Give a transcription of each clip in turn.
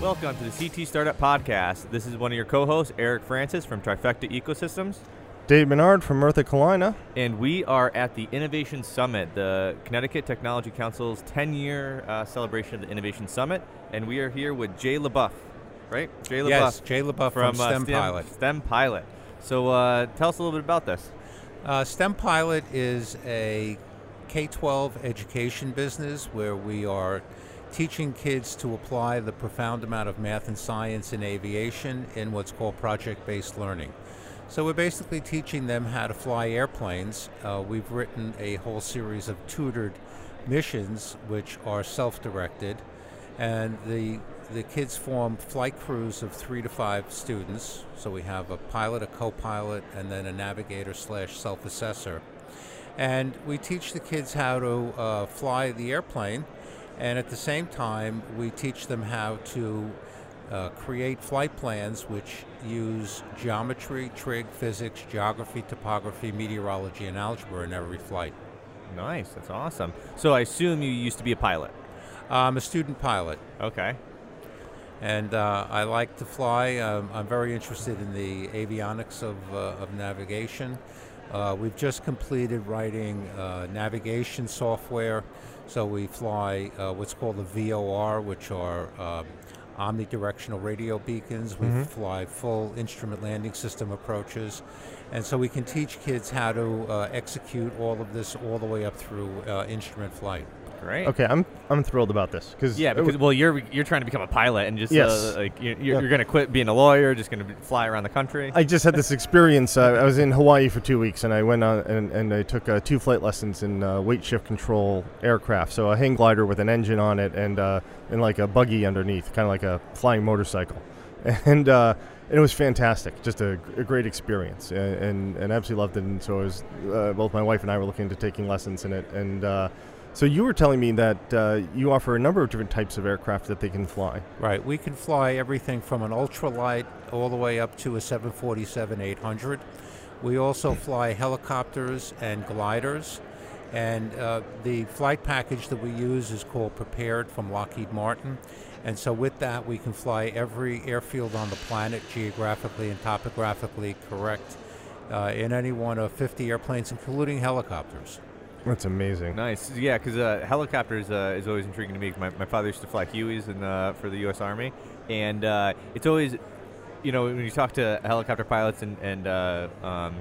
Welcome to the CT Startup Podcast. This is one of your co hosts, Eric Francis from Trifecta Ecosystems. Dave Menard from North Carolina. And we are at the Innovation Summit, the Connecticut Technology Council's 10 year uh, celebration of the Innovation Summit. And we are here with Jay LeBoeuf, right? Jay LeBoeuf. Yes, Jay LeBoeuf from, uh, STEM Pilot. STEM Pilot. So uh, tell us a little bit about this. Uh, STEM Pilot is a K 12 education business where we are teaching kids to apply the profound amount of math and science in aviation in what's called project based learning. So we're basically teaching them how to fly airplanes. Uh, we've written a whole series of tutored missions which are self directed, and the the kids form flight crews of three to five students. So we have a pilot, a co pilot, and then a navigator slash self assessor. And we teach the kids how to uh, fly the airplane and at the same time, we teach them how to uh, create flight plans which use geometry, trig, physics, geography, topography, meteorology, and algebra in every flight. Nice, that's awesome. So I assume you used to be a pilot. I'm a student pilot. Okay. And uh, I like to fly. Um, I'm very interested in the avionics of, uh, of navigation. Uh, we've just completed writing uh, navigation software so we fly uh, what's called the VOR, which are uh, omnidirectional radio beacons. We mm-hmm. fly full instrument landing system approaches. And so we can teach kids how to uh, execute all of this all the way up through uh, instrument flight. Great. Okay, I'm I'm thrilled about this because yeah, because well, you're you're trying to become a pilot and just yes. uh, like you're, you're, you're going to quit being a lawyer, just going to fly around the country. I just had this experience. Uh, I was in Hawaii for two weeks, and I went on and, and I took uh, two flight lessons in uh, weight shift control aircraft. So a hang glider with an engine on it and uh, and like a buggy underneath, kind of like a flying motorcycle, and. Uh, and it was fantastic, just a, a great experience, and, and, and absolutely loved it. And so, it was, both my wife and I were looking into taking lessons in it, and so you were telling me that uh, you offer a number of different types of aircraft that they can fly. Right. We can fly everything from an ultralight all the way up to a 747-800. We also fly helicopters and gliders. And uh, the flight package that we use is called Prepar3D from Lockheed Martin. And so with that, we can fly every airfield on the planet geographically and topographically correct uh, in any one of 50 airplanes, including helicopters. That's amazing. Nice. Yeah, because uh, helicopters uh, is always intriguing to me. My, my father used to fly Hueys in, uh, for the U.S. Army, and uh, it's always, you know, when you talk to helicopter pilots and, and uh, um,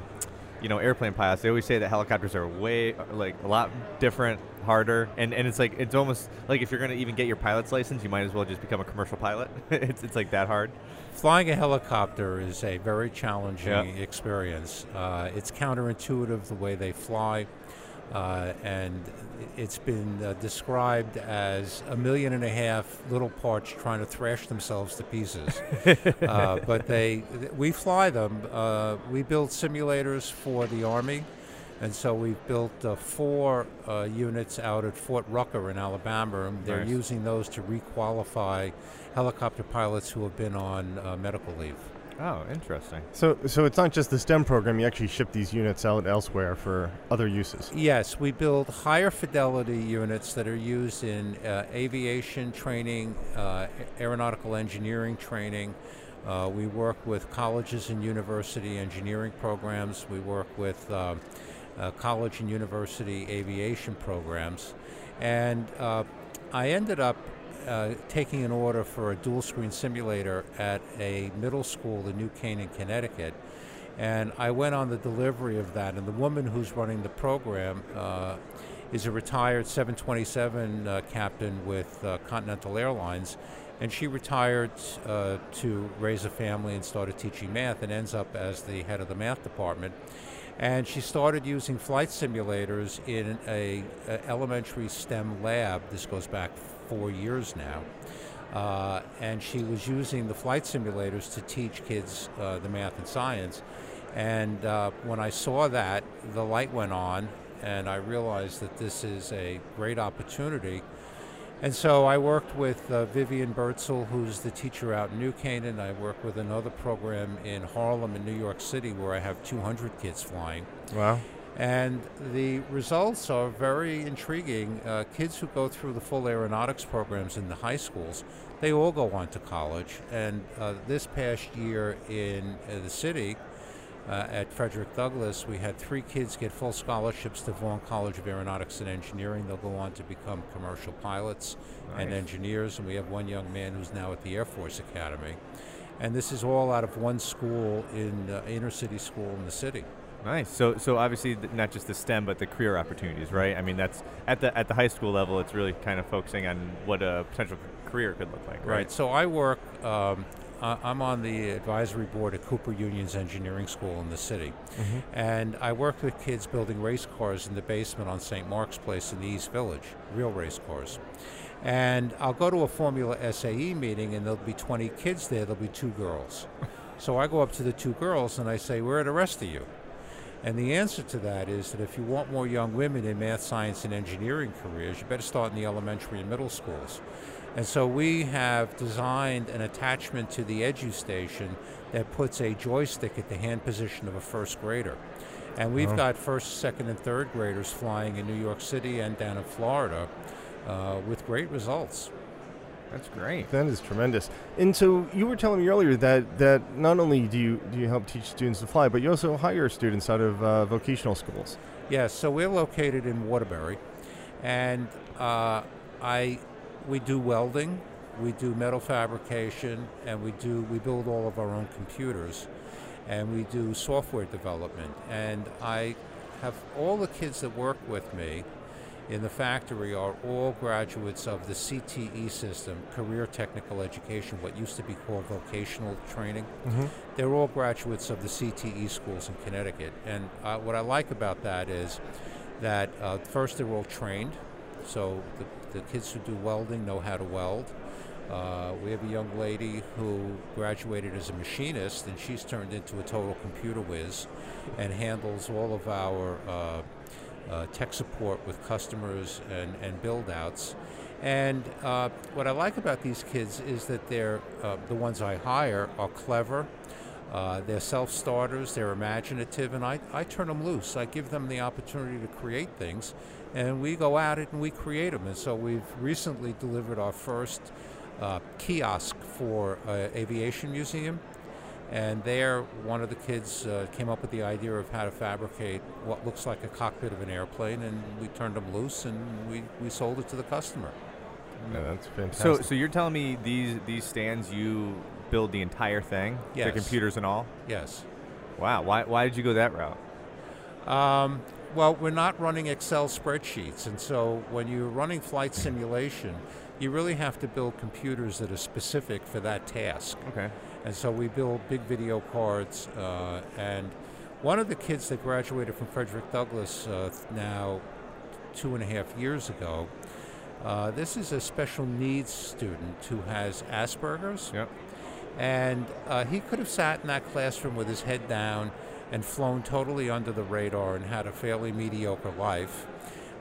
you know, airplane pilots, they always say that helicopters are way, like, a lot different, harder, and, and it's like, it's almost like if you're going to even get your pilot's license, you might as well just become a commercial pilot. it's, it's like that hard. Flying a helicopter is a very challenging experience. Uh, it's counterintuitive the way they fly. Uh, and it's been uh, described as a million and a half little parts trying to thrash themselves to pieces. uh, but they, we fly them. Uh, we build simulators for the Army, and so we've built uh, four uh, units out at Fort Rucker in Alabama. And they're nice. using those to requalify helicopter pilots who have been on medical leave. Oh, interesting. So, so it's not just the STEM program. You actually ship these units out elsewhere for other uses. Yes, we build higher fidelity units that are used in uh, aviation training, uh, aeronautical engineering training. Uh, we work with colleges and university engineering programs. We work with uh, uh, college and university aviation programs, and uh, I ended up uh, taking an order for a dual screen simulator at a middle school in New Canaan, Connecticut. And I went on the delivery of that, and the woman who's running the program uh, is a retired 727 uh, captain with uh, Continental Airlines. And she retired uh, to raise a family and started teaching math and ends up as the head of the math department and she started using flight simulators in a, a, elementary STEM lab. This goes back four years now. Uh, and she was using the flight simulators to teach kids uh, the math and science. And uh, when I saw that, the light went on, and I realized that this is a great opportunity. And so I worked with uh, Vivian Bertzel, who's the teacher out in New Canaan. I work with another program in Harlem in New York City where I have 200 kids flying. Wow. And the results are very intriguing. Uh, kids who go through the full aeronautics programs in the high schools, they all go on to college. And uh, this past year in uh, the city, uh, at Frederick Douglass, we had three kids get full scholarships to Vaughn College of Aeronautics and Engineering. They'll go on to become commercial pilots and engineers. And we have one young man who's now at the Air Force Academy. And this is all out of one school in uh, inner city school in the city. Nice. So, so obviously not just the STEM, but the career opportunities, right? I mean, that's at the at the high school level. It's really kind of focusing on what a potential career could look like, right? Right. So I work. Um, I'm on the advisory board at Cooper Union's engineering school in the city, and I work with kids building race cars in the basement on St. Mark's Place in the East Village, real race cars. And I'll go to a Formula SAE meeting, and there'll be 20 kids there. There'll be two girls. So I go up to the two girls and I say, "Where are the rest of you?" And the answer to that is that if you want more young women in math, science, and engineering careers, you better start in the elementary and middle schools. And so we have designed an attachment to the EduStation that puts a joystick at the hand position of a first grader. And we've got first, second, and third graders flying in New York City and down in Florida uh, with great results. That's great. That is tremendous. And so you were telling me earlier that, that not only do you do you help teach students to fly, but you also hire students out of uh, vocational schools. Yes, so we're located in Waterbury, and uh, I we do welding, we do metal fabrication, and we do we build all of our own computers, and we do software development. And I have all the kids that work with me in the factory are all graduates of the CTE system, Career Technical Education, what used to be called vocational training. They're all graduates of the CTE schools in Connecticut. And uh, what I like about that is that uh, first they're all trained. So the, the kids who do welding know how to weld. Uh, we have a young lady who graduated as a machinist, and she's turned into a total computer whiz and handles all of our uh, tech support with customers and, and build outs. And uh, what I like about these kids is that they're uh, the ones I hire are clever. Uh, they're self starters, they're imaginative, and I, I turn them loose. I give them the opportunity to create things, and we go at it and we create them. And so we've recently delivered our first uh, kiosk for uh, Aviation Museum. And there, one of the kids uh, came up with the idea of how to fabricate what looks like a cockpit of an airplane, and we turned them loose and we, we sold it to the customer. Yeah, that's fantastic. So, so you're telling me these these stands you build the entire thing, the computers and all? Yes. Wow. Why why did you go that route? Um, well, we're not running Excel spreadsheets, and so when you're running flight simulation, you really have to build computers that are specific for that task. Okay. And so we build big video cards. Uh, and one of the kids that graduated from Frederick Douglass uh, now two and a half years ago, uh, this is a special needs student who has Asperger's. Yep. And uh, he could have sat in that classroom with his head down and flown totally under the radar and had a fairly mediocre life.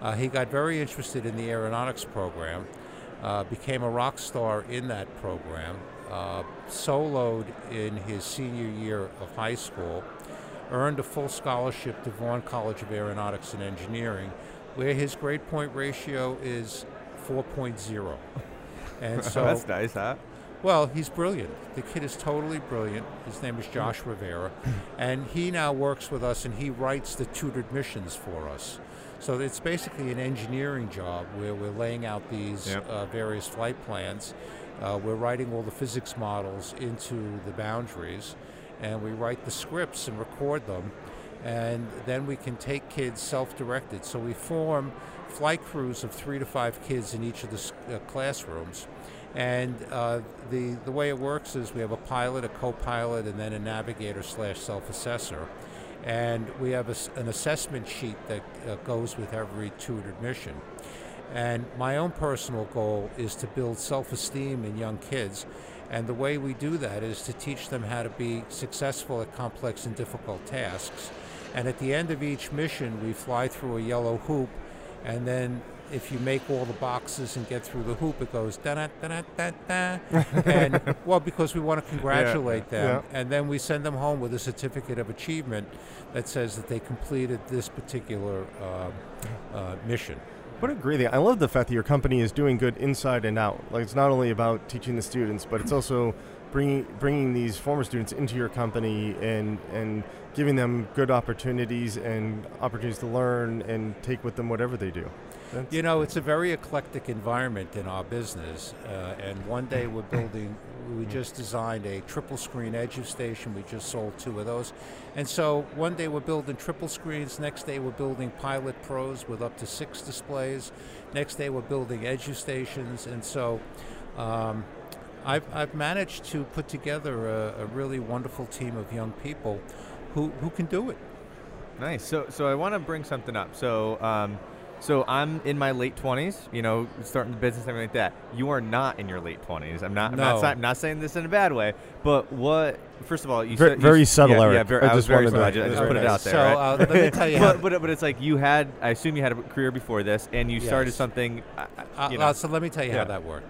Uh, he got very interested in the aeronautics program, uh, became a rock star in that program, uh, soloed in his senior year of high school, earned a full scholarship to Vaughn College of Aeronautics and Engineering, where his grade point ratio is 4.0. And so That's nice, huh? well, he's brilliant. The kid is totally brilliant. His name is Josh Rivera, and he now works with us and he writes the tutored missions for us. So it's basically an engineering job where we're laying out these Yep. uh, various flight plans. Uh, we're writing all the physics models into the boundaries, and we write the scripts and record them. And then we can take kids self directed. So we form flight crews of three to five kids in each of the uh, classrooms. And uh, the, the way it works is we have a pilot, a co pilot, and then a navigator slash self assessor. And we have a an assessment sheet that uh, goes with every tutored mission. And my own personal goal is to build self esteem in young kids. And the way we do that is to teach them how to be successful at complex and difficult tasks. And at the end of each mission, we fly through a yellow hoop and then if you make all the boxes and get through the hoop, it goes da da da da da. and well, because we want to congratulate them, Yeah. and then we send them home with a certificate of achievement that says that they completed this particular uh, uh, mission. What a great thing! I love the fact that your company is doing good inside and out. Like it's not only about teaching the students, but it's also bringing bringing these former students into your company and and giving them good opportunities and opportunities to learn and take with them whatever they do. That's- You know, it's a very eclectic environment in our business. Uh, and one day we're building, we just designed a triple screen edu station. We just sold two of those. And so one day we're building triple screens. Next day we're building Pilot Pros with up to six displays. Next day we're building edu stations. And so um, I've, I've managed to put together a, a really wonderful team of young people who, who can do it. Nice. So, so I want to bring something up. So, um, so I'm in my late twenties. You know, starting the business, everything like that. You are not in your late twenties. I'm not. I'm, not No. si- I'm not saying this in a bad way. But what? First of all, you Ver- said very s- subtle, Yeah, yeah very, I I, was just very wanted subtle. I to- just, I just put it out there. So right? uh, let me tell you but, but but it's like you had. I assume you had a career before this, and you started something. uh, Uh, you uh, so let me tell you Yeah. how that worked.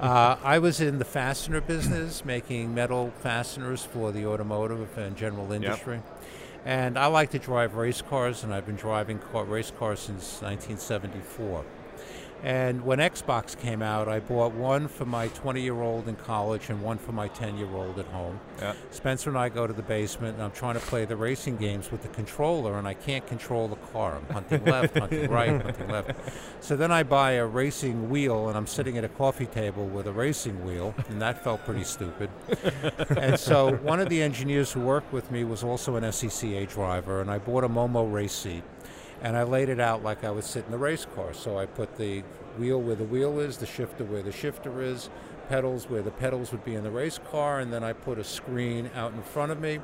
Uh, I was in the fastener business, making metal fasteners for the automotive and general industry. And I like to drive race cars, and I've been driving car, race cars since 1974. And when Xbox came out, I bought one for my 20 year old in college and one for my 10 year old at home. Yeah. Spencer and I go to the basement, and I'm trying to play the racing games with the controller, and I can't control the car. I'm hunting left, hunting right, hunting left. So then I buy a racing wheel, and I'm sitting at a coffee table with a racing wheel, and that felt pretty stupid. and so one of the engineers who worked with me was also an SCCA driver, and I bought a Momo race seat. And I laid it out like I would sit in the race car. So I put the wheel where the wheel is, the shifter where the shifter is, pedals where the pedals would be in the race car, and then I put a screen out in front of me.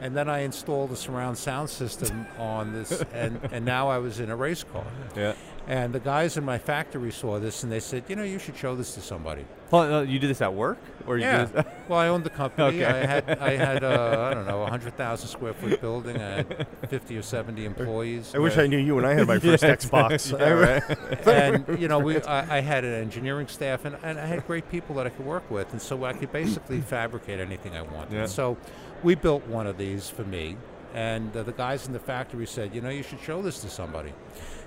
And then I installed a surround sound system on this, and, and now I was in a race car. yeah. And the guys in my factory saw this, and they said, "You know, you should show this to somebody." Hold on, uh, you do this at work, or you Yeah. do this? Well, I owned the company. Okay. I had, I had, uh, I don't know, a hundred thousand square foot building. I had fifty or seventy employees. I wish I knew you when I had my first Xbox. yeah, right. and you know, we I, I had an engineering staff, and, and I had great people that I could work with, and so I could basically fabricate anything I wanted. Yeah. So we built one of these for me, and uh, the guys in the factory said, you know, you should show this to somebody.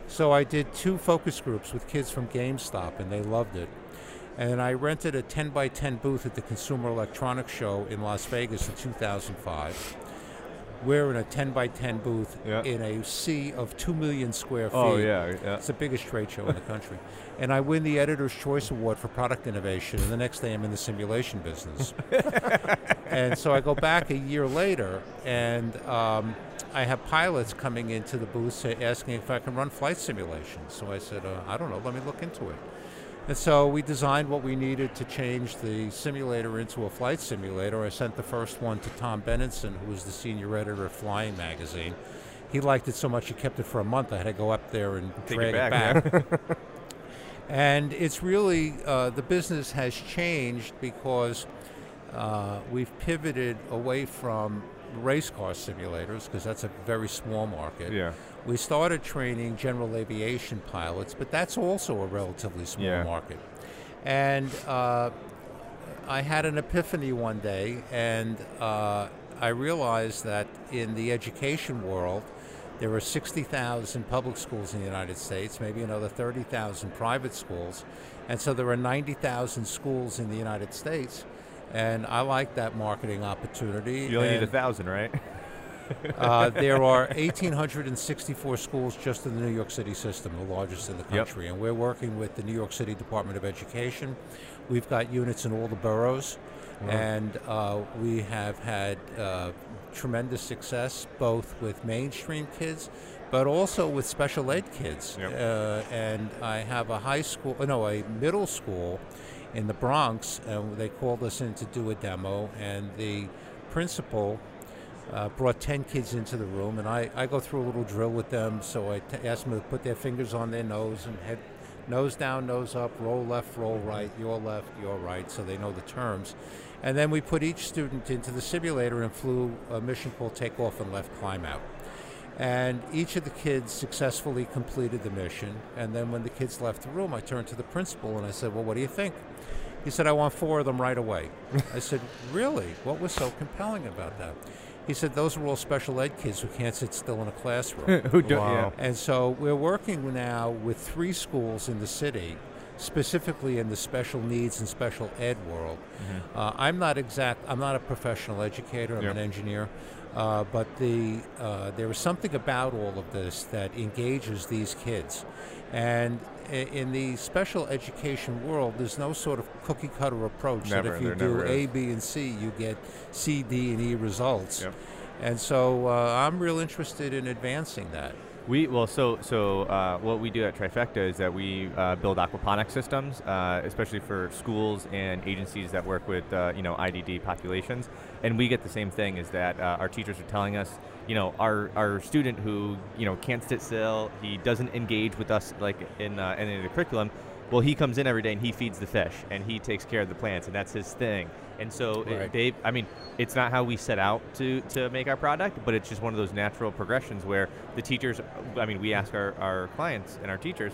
So I did two focus groups with kids from GameStop, and they loved it. And I rented a 10 by 10 booth at the Consumer Electronics Show in Las Vegas in 2005. We're in a 10 by 10 booth Yeah. in a sea of 2 million square feet. Oh yeah, yeah. It's the biggest trade show in the country. And I win the Editor's Choice Award for product innovation, and the next day I'm in the simulation business. and so I go back a year later, and um, I have pilots coming into the booth say, asking if I can run flight simulations. So I said, uh, I don't know, let me look into it. And so we designed what we needed to change the simulator into a flight simulator. I sent the first one to Tom Benenson, who was the senior editor of Flying Magazine. He liked it so much he kept it for a month. I had to go up there and Take drag it back, it back. and it's really uh, the business has changed because uh, we've pivoted away from race car simulators because that's a very small market. Yeah. We started training general aviation pilots, but that's also a relatively small Yeah. market. And uh, I had an epiphany one day, and uh, I realized that in the education world, there are 60,000 public schools in the United States, maybe another 30,000 private schools. And so there are 90,000 schools in the United States. And I like that marketing opportunity. You only need a thousand, right? uh, there are 1,864 schools just in the New York City system, the largest in the Yep. country. And we're working with the New York City Department of Education. We've got units in all the boroughs. And uh, we have had uh, tremendous success both with mainstream kids, but also with special ed kids. Yep. Uh, and I have a high school, no, a middle school in the Bronx, and they called us in to do a demo. And the principal uh, brought 10 kids into the room, and I, I go through a little drill with them. So I t- ask them to put their fingers on their nose and head, nose down, nose up, roll left, roll right, your left, your right, so they know the terms. And then we put each student into the simulator and flew a mission called Takeoff and Left Climb Out. And each of the kids successfully completed the mission. And then when the kids left the room, I turned to the principal and I said, Well, what do you think? He said, I want four of them right away. I said, Really? What was so compelling about that? He said, Those are all special ed kids who can't sit still in a classroom. Who do, Wow. and so we're working now with three schools in the city, specifically in the special needs and special ed world. Uh, I'm not exact. I'm not a professional educator. I'm Yeah. an engineer. Uh, but the uh, there is something about all of this that engages these kids, and in the special education world, there's no sort of cookie cutter approach Never, that if you do A, is. B, and C, you get C, D, and E results. Yep. And so uh, I'm real interested in advancing that. We well, so so uh, what we do at Trifecta is that we uh, build aquaponic systems, uh, especially for schools and agencies that work with uh, you know IDD populations, and we get the same thing. Is that uh, our teachers are telling us, you know, our our student who you know can't sit still, he doesn't engage with us like in uh, any of the curriculum. Well, he comes in every day and he feeds the fish and he takes care of the plants, and that's his thing. And so it- Right. they, I mean, it's not how we set out to, to make our product, but it's just one of those natural progressions where the teachers, I mean, we ask our, our clients and our teachers,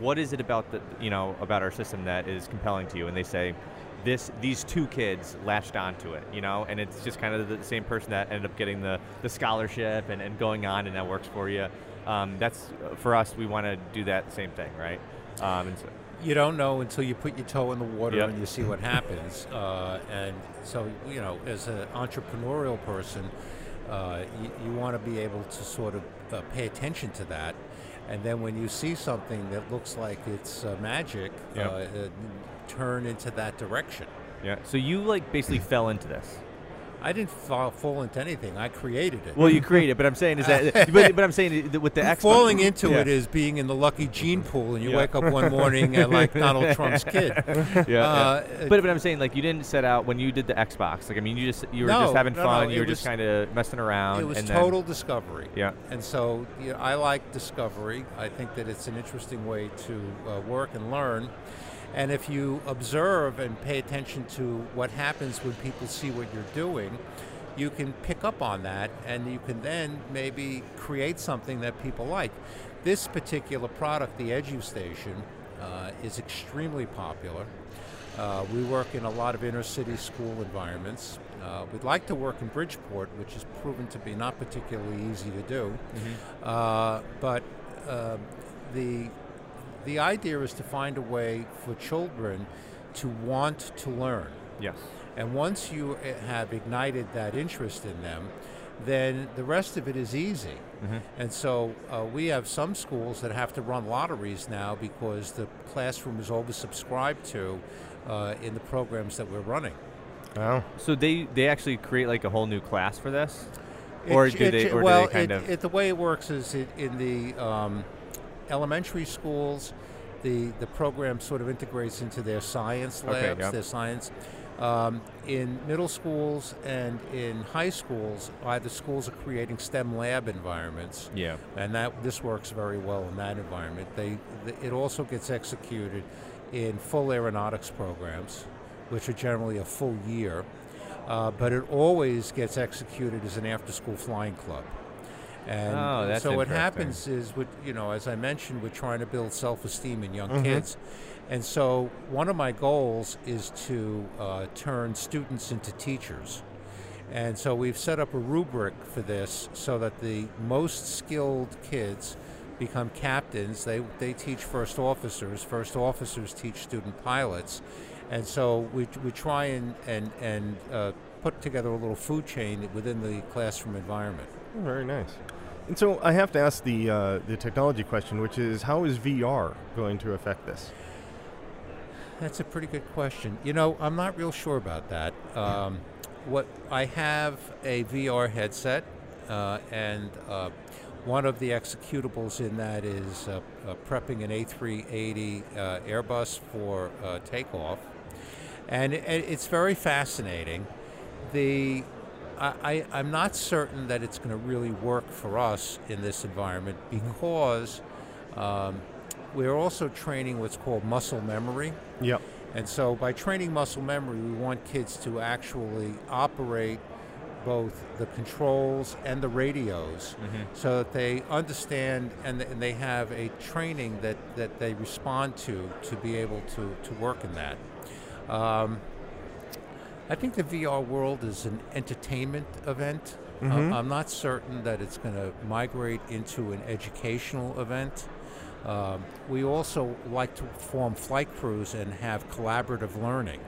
what is it about the, you know, about our system that is compelling to you? And they say, this, these two kids latched onto it, you know, and it's just kind of the same person that ended up getting the, the scholarship and, and going on and that works for you. Um, that's, for us, we want to do that same thing, right? Um, and so, you don't know until you put your toe in the water Yep. and you see what happens. Uh, and so, you know, as an entrepreneurial person, uh, you, you want to be able to sort of uh, pay attention to that. And then when you see something that looks like it's uh, magic, Yep. uh, uh, turn into that direction. yeah. So you like basically fell into this. I didn't fall, fall into anything. I created it. Well, you created, it, but I'm saying is that, but, but I'm saying with the Xbox, Falling into yeah. it is being in the lucky gene pool, and you Yeah. wake up one morning and like Donald Trump's kid. yeah, yeah. Uh, But but I'm saying like you didn't set out when you did the Xbox. Like I mean, you just you were No, just having no, no, fun. it you were just kind of messing around. It was and then- total discovery. yeah. And so you know, I like discovery. I think that it's an interesting way to uh, work and learn. And if you observe and pay attention to what happens when people see what you're doing, you can pick up on that and you can then maybe create something that people like. This particular product, the EduStation, uh, is extremely popular. Uh, we work in a lot of inner city school environments. Uh, we'd like to work in Bridgeport, which has proven to be not particularly easy to do. Uh, but uh, the the idea is to find a way for children to want to learn. Yes. And once you uh, have ignited that interest in them, then the rest of it is easy. And so uh, we have some schools that have to run lotteries now because the classroom is oversubscribed to uh, in the programs that we're running. Wow. So they they actually create like a whole new class for this, or do it- they or well, do they kind it, of it, the way it works is it, in the um, elementary schools, the the program sort of integrates into their science Okay, labs, yep. their science. Um, in middle schools and in high schools, either schools are creating STEM lab environments, yeah and that this works very well in that environment. They, th it also gets executed in full aeronautics programs, which are generally a full year, uh, but it always gets executed as an after-school flying club. And Oh, that's so what happens is, with you know, as I mentioned, we're trying to build self-esteem in young Mm-hmm. kids, and so one of my goals is to uh, turn students into teachers. And so we've set up a rubric for this so that the most skilled kids become captains. They, they teach first officers. First officers teach student pilots. And so we, we try and, and, and uh, put together a little food chain within the classroom environment. Oh, Very nice. And so I have to ask the uh, the technology question, which is how is VR going to affect this? That's a pretty good question. You know, I'm not real sure about that. Um, what I have a VR headset, uh, and uh, one of the executables in that is uh, uh, prepping an A380 uh, Airbus for takeoff, and it, it's very fascinating. The I, I, I'm not certain that it's going to really work for us in this environment because um, we're also training what's called muscle memory. Yep. And so by training muscle memory, we want kids to actually operate both the controls and the radios Mhm. so that they understand and, th- and they have a training that, that they respond to to be able to, to work in that. Um, I think the VR world is an entertainment event. Uh, Mhm. I'm not certain that it's going to migrate into an educational event. Um, we also like to form flight crews and have collaborative learning.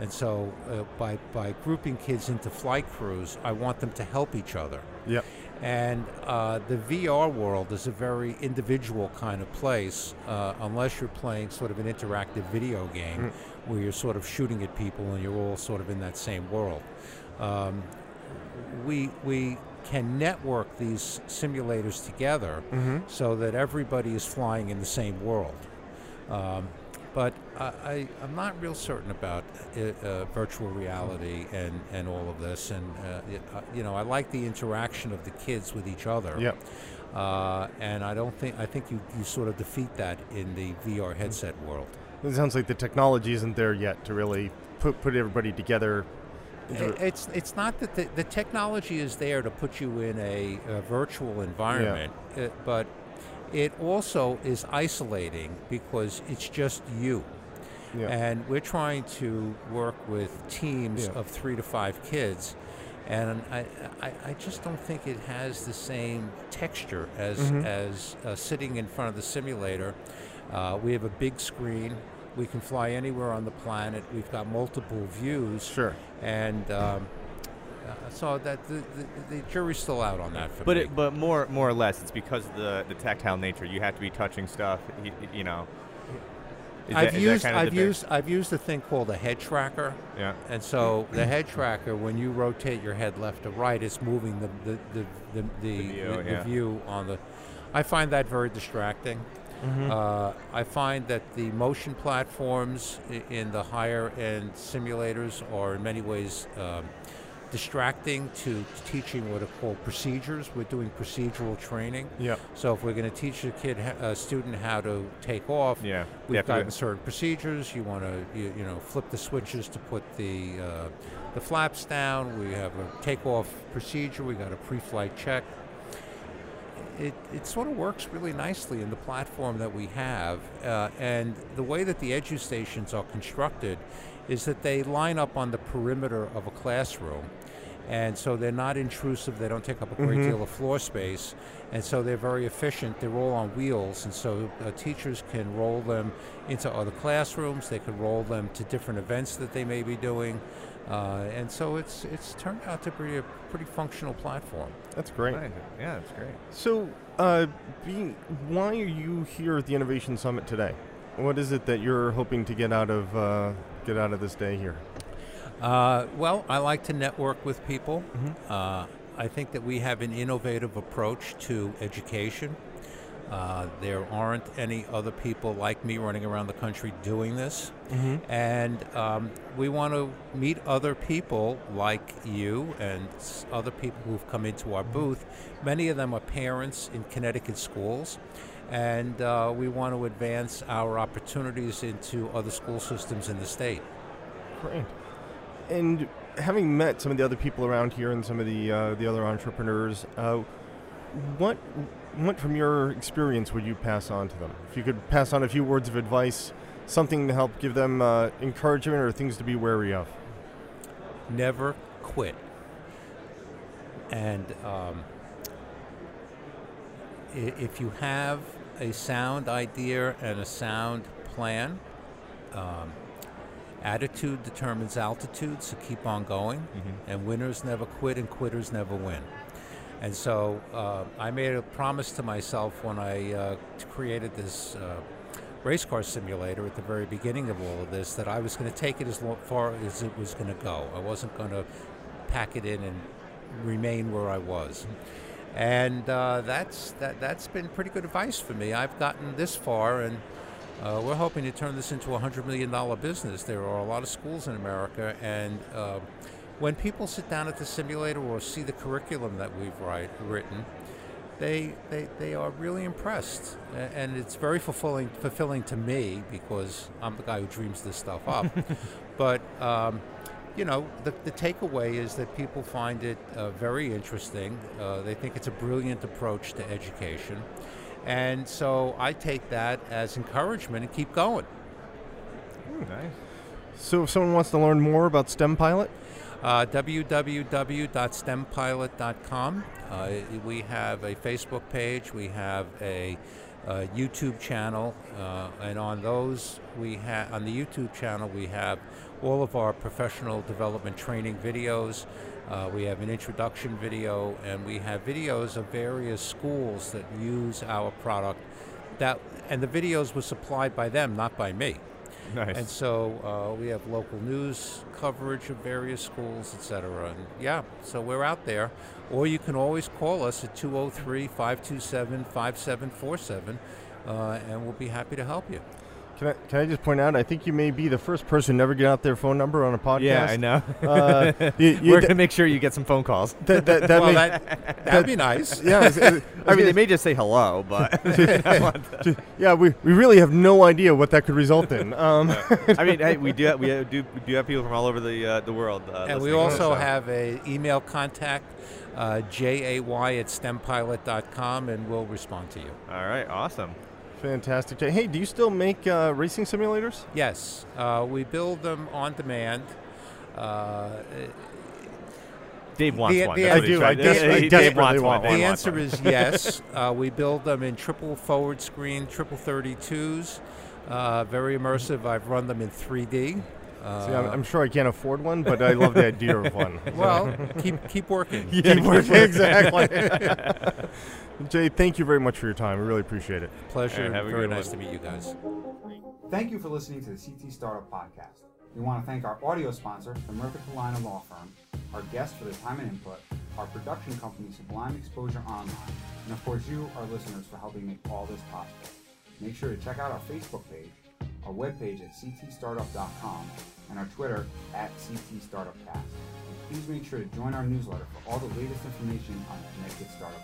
And so, uh, by, by grouping kids into flight crews, I want them to help each other. Yep. And uh, the VR world is a very individual kind of place, uh, unless you're playing sort of an interactive video game where you're sort of shooting at people and you're all sort of in that same world. Um, we, we can network these simulators together Mm-hmm. so that everybody is flying in the same world. Um, but I, I'm not real certain about uh, uh, virtual reality and, and all of this. And, uh, it, uh, you know, I like the interaction of the kids with each other. Yep. Uh, and I don't think, I think you, you sort of defeat that in the VR headset world. It sounds like the technology isn't there yet to really put put everybody together. It's it's not that the, the technology is there to put you in a, a virtual environment, uh, but it also is isolating because it's just you. Yeah. And we're trying to work with teams Yeah. of three to five kids, and I, I, I just don't think it has the same texture as Mhm. as uh, sitting in front of the simulator. Uh, we have a big screen. We can fly anywhere on the planet. We've got multiple views Sure. and um, uh, so that the, the, the jury's still out on that for But me. it, but more more or less, it's because of the the tactile nature. You have to be touching stuff. You, you know. Is I've that used kind of I've used I've used a thing called a head tracker, Yeah. and so the head tracker, when you rotate your head left to right, it's moving the the the, the, the, view, the- the yeah. view on the. I find that very distracting. Mm-hmm. Uh, I find that the motion platforms in the higher end simulators are in many ways um, distracting to teaching what are called procedures. We're doing procedural training. Yeah. So if we're going to teach a kid, a student, how to take off, Yeah. We've have to certain procedures. You want to, you, you know, flip the switches to put the uh, the flaps down. We have a takeoff procedure. We got a pre-flight check. It, it sort of works really nicely in the platform that we have, uh, and the way that the edu stations are constructed is that they line up on the perimeter of a classroom, and so they're not intrusive. They don't take up a great Mhm. deal of floor space, and so they're very efficient. They're all on wheels, and so uh, teachers can roll them into other classrooms. They can roll them to different events that they may be doing, uh, and so it's it's turned out to be a pretty functional platform. That's great. Nice. Yeah, that's great. So, uh, being, why are you here at the Innovation Summit today? What is it that you're hoping to get out of uh, get out of this day here? Uh, well, I like to network with people. Mhm. Uh, I think that we have an innovative approach to education. Uh, there aren't any other people like me running around the country doing this. Mm-hmm. And um, we want to meet other people like you and other people who've come into our booth. Many of them are parents in Connecticut schools. And uh, we want to advance our opportunities into other school systems in the state. Great. And having met some of the other people around here and some of the uh, the other entrepreneurs, uh, what what from your experience would you pass on to them? If you could pass on a few words of advice, something to help give them uh, encouragement or things to be wary of. never quit. And um, if you have a sound idea and a sound plan, um, attitude determines altitude, so keep on going. Mm-hmm. And winners never quit, and quitters never win. And so uh, I made a promise to myself when I uh, created this uh, race car simulator at the very beginning of all of this that I was going to take it as far as it was going to go. I wasn't going to pack it in and remain where I was. And uh, that's that. That's been pretty good advice for me. I've gotten this far, and uh, we're hoping to turn this into a hundred million dollar business. There are a lot of schools in America, and uh, when people sit down at the simulator or see the curriculum that we've write, written, they, they they are really impressed, and it's very fulfilling fulfilling to me because I'm the guy who dreams this stuff up. but um, you know, the, the takeaway is that people find it uh, very interesting. Uh, they think it's a brilliant approach to education. And so I take that as encouragement and keep going. Nice. So if someone wants to learn more about STEM Pilot, Uh, www.stempilot.com. Uh, we have a Facebook page, we have a, uh YouTube channel, uh, and on those we have on the YouTube channel we have all of our professional development training videos. Uh, we have an introduction video, and we have videos of various schools that use our product. That and the videos were supplied by them, not by me. Nice. And so uh, we have local news coverage of various schools, et cetera. And yeah, so we're out there. Or you can always call us at 203 527 5747, and we'll be happy to help you. Can I, can I just point out? I think you may be the first person to never get out their phone number on a podcast. yeah, I know. Uh, you, you, We're gonna make sure you get some phone calls. that, that, that well, may- that, that'd be nice. yeah, it's- it's- I mean, they may just say hello, but yeah, we, we really have no idea what that could result in. Um, I mean, hey, we do have, we do we do have people from all over the uh, the world. Uh, And we listening to us, also so- have a email contact, uh, jay at stempilot.com, and we'll respond to you. All right, awesome. Fantastic. Hey, do you still make uh, racing simulators? Yes, uh, we build them on demand. Uh, Dave wants The- one. the- I do, I to- des- I Dave wants one. want one. The answer is yes. Uh, we build them in triple forward screen, triple 32s. Uh, very immersive. I've run them in 3D. Uh, See, I'm, I'm sure I can't afford one, but I love the idea of one. well, keep keep working. Keep working. exactly. Jay, thank you very much for your time. We really appreciate it. Pleasure. All right, have a very nice one. to meet you guys. Thank you for listening to the CT Startup Podcast. We want to thank our audio sponsor, the Murphy Kalina Law Firm, our guests for their time and input, our production company, Sublime Exposure Online, and of course you, our listeners, for helping make all this possible. Make sure to check out our Facebook page, our webpage at ctstartup.com, and our Twitter at ctstartupcast. And please make sure to join our newsletter for all the latest information on connected startup.